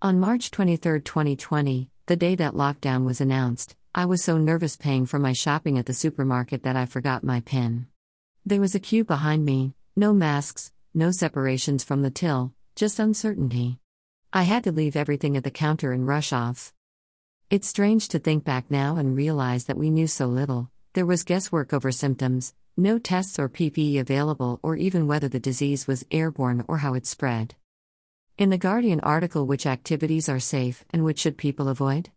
On March 23, 2020, the day that lockdown was announced, I was so nervous paying for my shopping at the supermarket that I forgot my PIN. There was a queue behind me, no masks, no separations from the till, just uncertainty. I had to leave everything at the counter and rush off. It's strange to think back now and realize that we knew so little. There was guesswork over symptoms, no tests or PPE available, or even whether the disease was airborne or how it spread. In the Guardian article, which activities are safe and which should people avoid?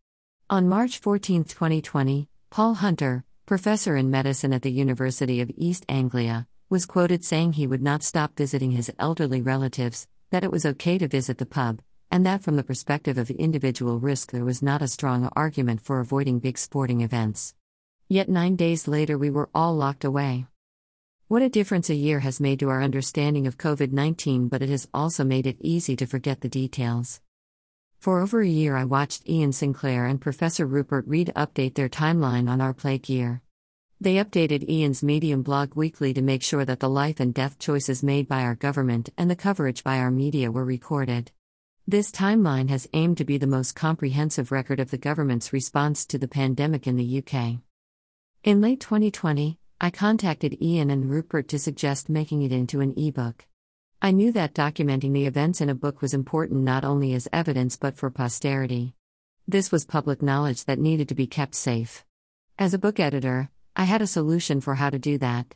On March 14, 2020, Paul Hunter, professor in medicine at the University of East Anglia, was quoted saying he would not stop visiting his elderly relatives, that it was okay to visit the pub, and that from the perspective of individual risk there was not a strong argument for avoiding big sporting events. Yet nine days later we were all locked away. What a difference a year has made to our understanding of COVID 19, but it has also made it easy to forget the details. For over a year, I watched Ian Sinclair and Professor Rupert Read update their timeline on our plague year. They updated Ian's Medium blog weekly to make sure that the life and death choices made by our government and the coverage by our media were recorded. This timeline has aimed to be the most comprehensive record of the government's response to the pandemic in the UK. In late 2020, I contacted Ian and Rupert to suggest making it into an ebook. I knew that documenting the events in a book was important not only as evidence but for posterity. This was public knowledge that needed to be kept safe. As a book editor, I had a solution for how to do that.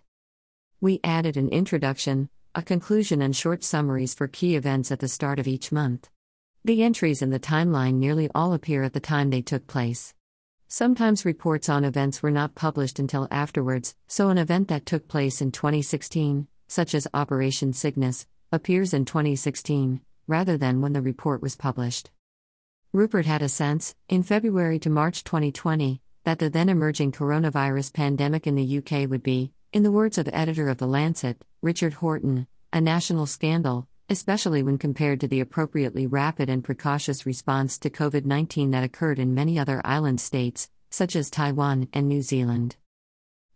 We added an introduction, a conclusion, and short summaries for key events at the start of each month. The entries in the timeline nearly all appear at the time they took place. Sometimes reports on events were not published until afterwards, so an event that took place in 2016, such as Operation Cygnus, appears in 2016, rather than when the report was published. Rupert had a sense, in February to March 2020, that the then emerging coronavirus pandemic in the UK would be, in the words of editor of The Lancet, Richard Horton, a national scandal, especially when compared to the appropriately rapid and precautious response to COVID 19 that occurred in many other island states, such as Taiwan and New Zealand.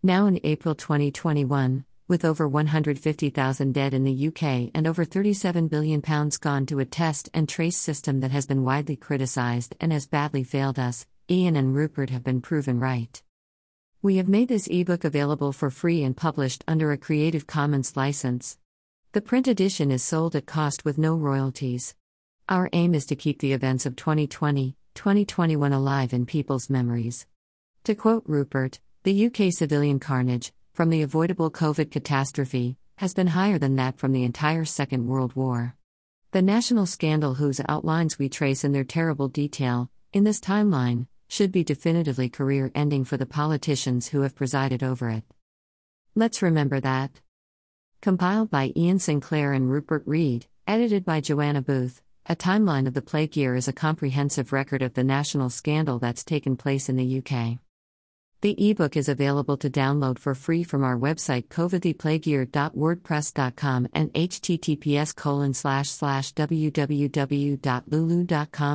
Now in April 2021, with over 150,000 dead in the UK and over £37 billion gone to a test and trace system that has been widely criticised and has badly failed us, Ian and Rupert have been proven right. We have made this ebook available for free and published under a Creative Commons license. The print edition is sold at cost with no royalties. Our aim is to keep the events of 2020 2021 alive in people's memories. To quote Rupert, the UK civilian carnage, from the avoidable COVID catastrophe, has been higher than that from the entire Second World War. The national scandal whose outlines we trace in their terrible detail, in this timeline, should be definitively career ending for the politicians who have presided over it. Let's remember that. Compiled by Ian Sinclair and Rupert Read, edited by Joanna Booth, a timeline of the plague year is a comprehensive record of the national scandal that's taken place in the UK. The ebook is available to download for free from our website covidtheplagueyear.wordpress.com and https colon slash slash www.lulu.com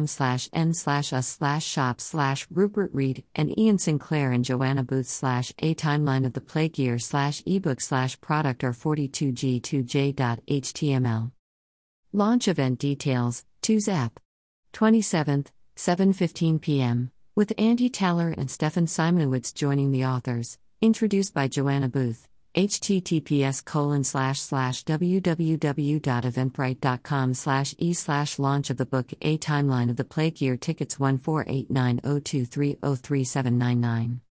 slash n slash us slash shop slash Rupert Read and Ian Sinclair and Joanna Booth slash a timeline of the plague year slash ebook slash product or 42g2j.html. Launch event details, 2 Zap. 27th, 7.15 p.m with Andy Taller and Stefan Simanowitz joining the authors, introduced by Joanna Booth. https colon slash slash www.eventbrite.com slash e slash launch of the book A Timeline of the Plague Year Tickets 148902303799